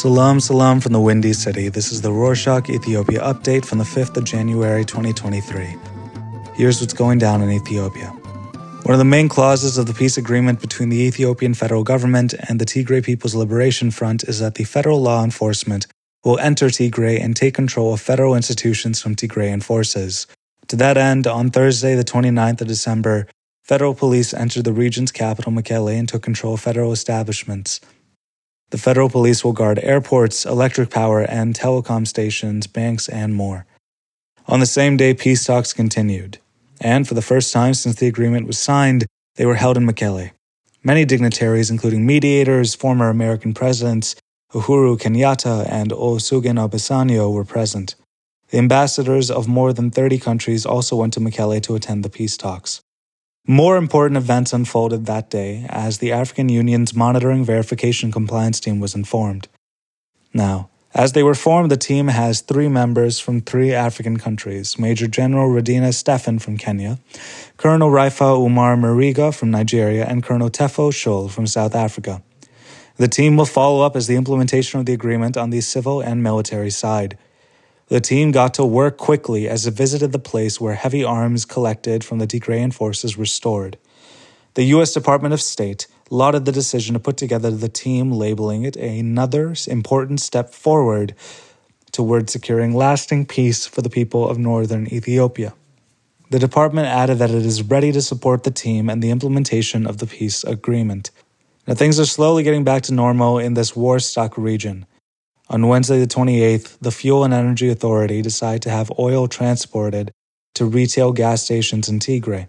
Salam salam from the Windy City. This is the Rorshok Ethiopia update from the 5th of January 2023. Here's what's going down in Ethiopia. One of the main clauses of the peace agreement between the Ethiopian federal government and the Tigray People's Liberation Front is that the federal law enforcement will enter Tigray and take control of federal institutions from Tigrayan forces. To that end, on Thursday, the 29th of December, federal police entered the region's capital, Mekelle, and took control of federal establishments. The federal police will guard airports, electric power and telecom stations, banks, and more. On the same day, peace talks continued. And for the first time since the agreement was signed, they were held in Mekelle. Many dignitaries, including mediators, former American presidents, Uhuru Kenyatta and Olusegun Obasanjo, were present. The ambassadors of more than 30 countries also went to Mekelle to attend the peace talks. More important events unfolded that day as the African Union's Monitoring Verification Compliance Team was informed. Now, as they were formed, the team has three members from three African countries Major General Radina Stephen from Kenya, Colonel Raifa Umar Mariga from Nigeria, and Colonel Tefo Scholl from South Africa. The team will follow up as the implementation of the agreement on the civil and military side. The team got to work quickly as it visited the place where heavy arms collected from the Tigrayan forces were stored. The U.S. Department of State lauded the decision to put together the team, labeling it another important step forward toward securing lasting peace for the people of northern Ethiopia. The department added that it is ready to support the team and the implementation of the peace agreement. Now, things are slowly getting back to normal in this war stuck region. On Wednesday, the 28th, the Fuel and Energy Authority decided to have oil transported to retail gas stations in Tigray.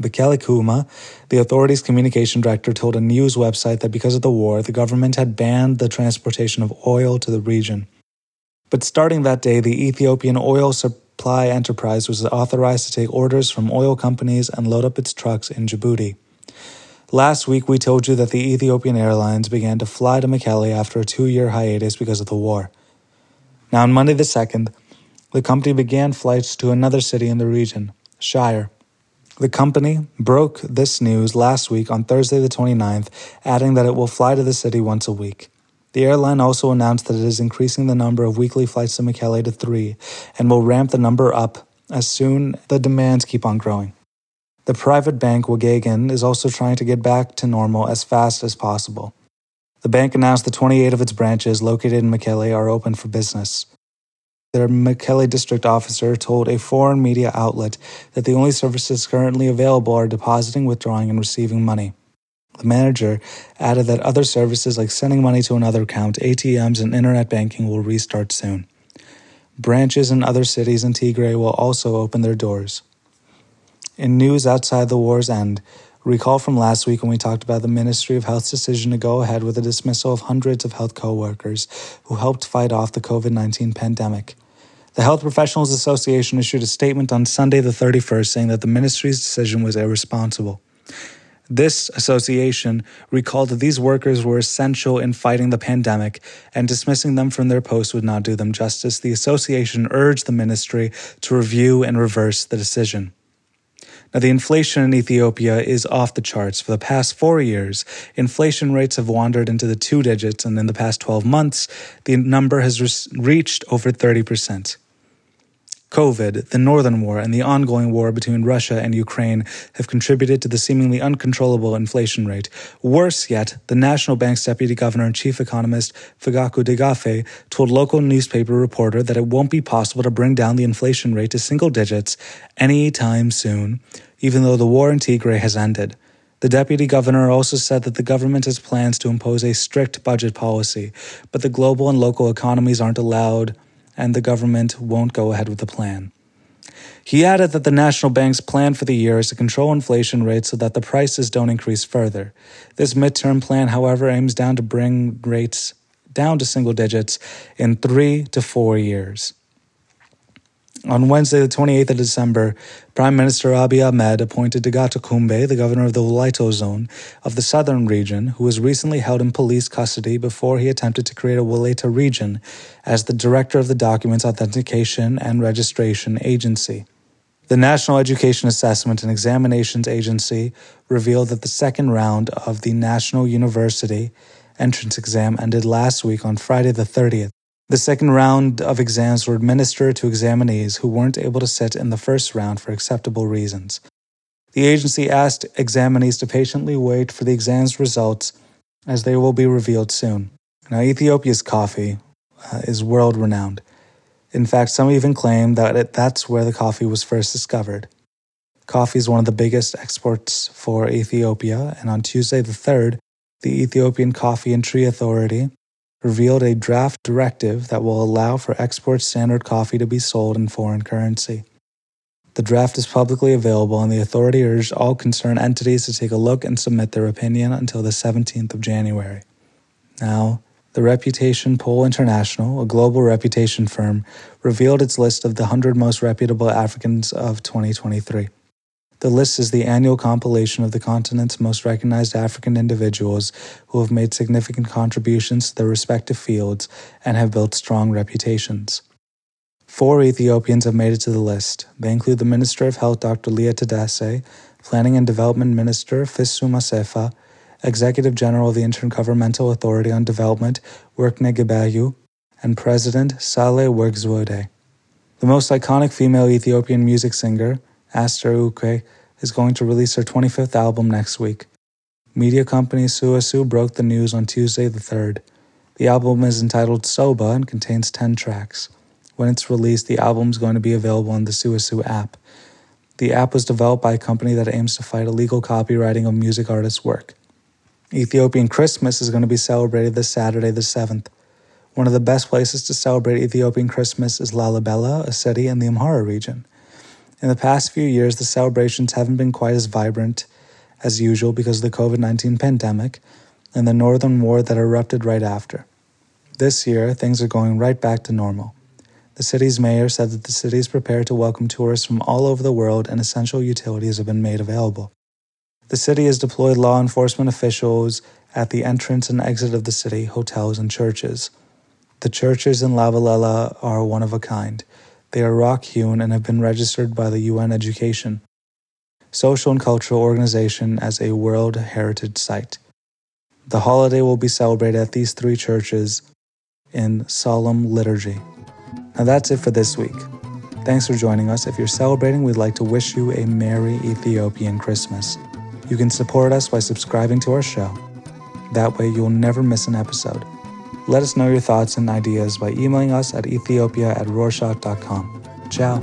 Bekele Kuma, the authority's communication director, told a news website that because of the war, the government had banned the transportation of oil to the region. But starting that day, the Ethiopian Oil Supply Enterprise was authorized to take orders from oil companies and load up its trucks in Djibouti. Last week, we told you that the Ethiopian Airlines began to fly to Mekelle after a two year hiatus because of the war. Now, on Monday the 2nd, the company began flights to another city in the region, Shire. The company broke this news last week on Thursday the 29th, adding that it will fly to the city once a week. The airline also announced that it is increasing the number of weekly flights to Mekelle to three and will ramp the number up as soon the demands keep on growing. The private bank Wegagen is also trying to get back to normal as fast as possible. The bank announced that 28 of its branches located in Mekelle are open for business. Their Mekelle district officer told a foreign media outlet that the only services currently available are depositing, withdrawing, and receiving money. The manager added that other services like sending money to another account, ATMs, and internet banking will restart soon. Branches in other cities in Tigray will also open their doors. In news outside the war's end, recall from last week when we talked about the Ministry of Health's decision to go ahead with the dismissal of hundreds of health co-workers who helped fight off the COVID-19 pandemic. The Health Professionals Association issued a statement on Sunday the 31st saying that the ministry's decision was irresponsible. This association recalled that these workers were essential in fighting the pandemic, and dismissing them from their posts would not do them justice. The association urged the ministry to review and reverse the decision. Now, the inflation in Ethiopia is off the charts. For the past four years, inflation rates have wandered into the two digits, and in the past 12 months, the number has re- reached over 30%. COVID, the Northern War, and the ongoing war between Russia and Ukraine have contributed to the seemingly uncontrollable inflation rate. Worse yet, the National Bank's deputy governor and chief economist, Fekadu Degafe, told local newspaper reporter that it won't be possible to bring down the inflation rate to single digits anytime soon, even though the war in Tigray has ended. The deputy governor also said that the government has plans to impose a strict budget policy, but the global and local economies aren't allowed and the government won't go ahead with the plan. He added that the national bank's plan for the year is to control inflation rates so that the prices don't increase further. This midterm plan, however, aims down to bring rates down to single digits in three to four years. On Wednesday, the 28th of December, Prime Minister Abiy Ahmed appointed Dagato Kumbe, the governor of the Wolaita zone of the southern region, who was recently held in police custody before he attempted to create a Wolaita region, as the director of the Documents Authentication and Registration Agency. The National Education Assessment and Examinations Agency revealed that the second round of the National University entrance exam ended last week on Friday the 30th. The second round of exams were administered to examinees who weren't able to sit in the first round for acceptable reasons. The agency asked examinees to patiently wait for the exam's results as they will be revealed soon. Now, Ethiopia's coffee uh, is world renowned. In fact, some even claim that it, that's where the coffee was first discovered. Coffee is one of the biggest exports for Ethiopia, and on Tuesday the 3rd, the Ethiopian Coffee and Tree Authority revealed a draft directive that will allow for export standard coffee to be sold in foreign currency. The draft is publicly available, and the authority urged all concerned entities to take a look and submit their opinion until the 17th of January. Now, the Reputation Poll International, a global reputation firm, revealed its list of the 100 most reputable Africans of 2023. The list is the annual compilation of the continent's most recognized African individuals who have made significant contributions to their respective fields and have built strong reputations. Four Ethiopians have made it to the list. They include the Minister of Health Dr. Lia Tadesse, Planning and Development Minister Fitsum Assefa, Executive General of the Intergovernmental Authority on Development Workneh Gebeyehu, and President Sahle-Work Zewde. The most iconic female Ethiopian music singer, Aster Aweke, is going to release her 25th album next week. Media company Sewasew broke the news on Tuesday the 3rd. The album is entitled Soba and contains 10 tracks. When it's released, the album is going to be available on the Sewasew app. The app was developed by a company that aims to fight illegal copywriting of music artists' work. Ethiopian Christmas is going to be celebrated this Saturday, the 7th. One of the best places to celebrate Ethiopian Christmas is Lalibela, a city in the Amhara region. In the past few years, the celebrations haven't been quite as vibrant as usual because of the COVID 19 pandemic and the northern war that erupted right after. This year, things are going right back to normal. The city's mayor said that the city is prepared to welcome tourists from all over the world and essential utilities have been made available. The city has deployed law enforcement officials at the entrance and exit of the city, hotels, and churches. The churches in Lalibela are one of a kind. They are rock hewn and have been registered by the UN Education, Social and Cultural Organization as a World Heritage Site. The holiday will be celebrated at these three churches in solemn liturgy. Now that's it for this week. Thanks for joining us. If you're celebrating, we'd like to wish you a Merry Ethiopian Christmas. You can support us by subscribing to our show. That way, you'll never miss an episode. Let us know your thoughts and ideas by emailing us at ethiopia at rorshok.com. Ciao.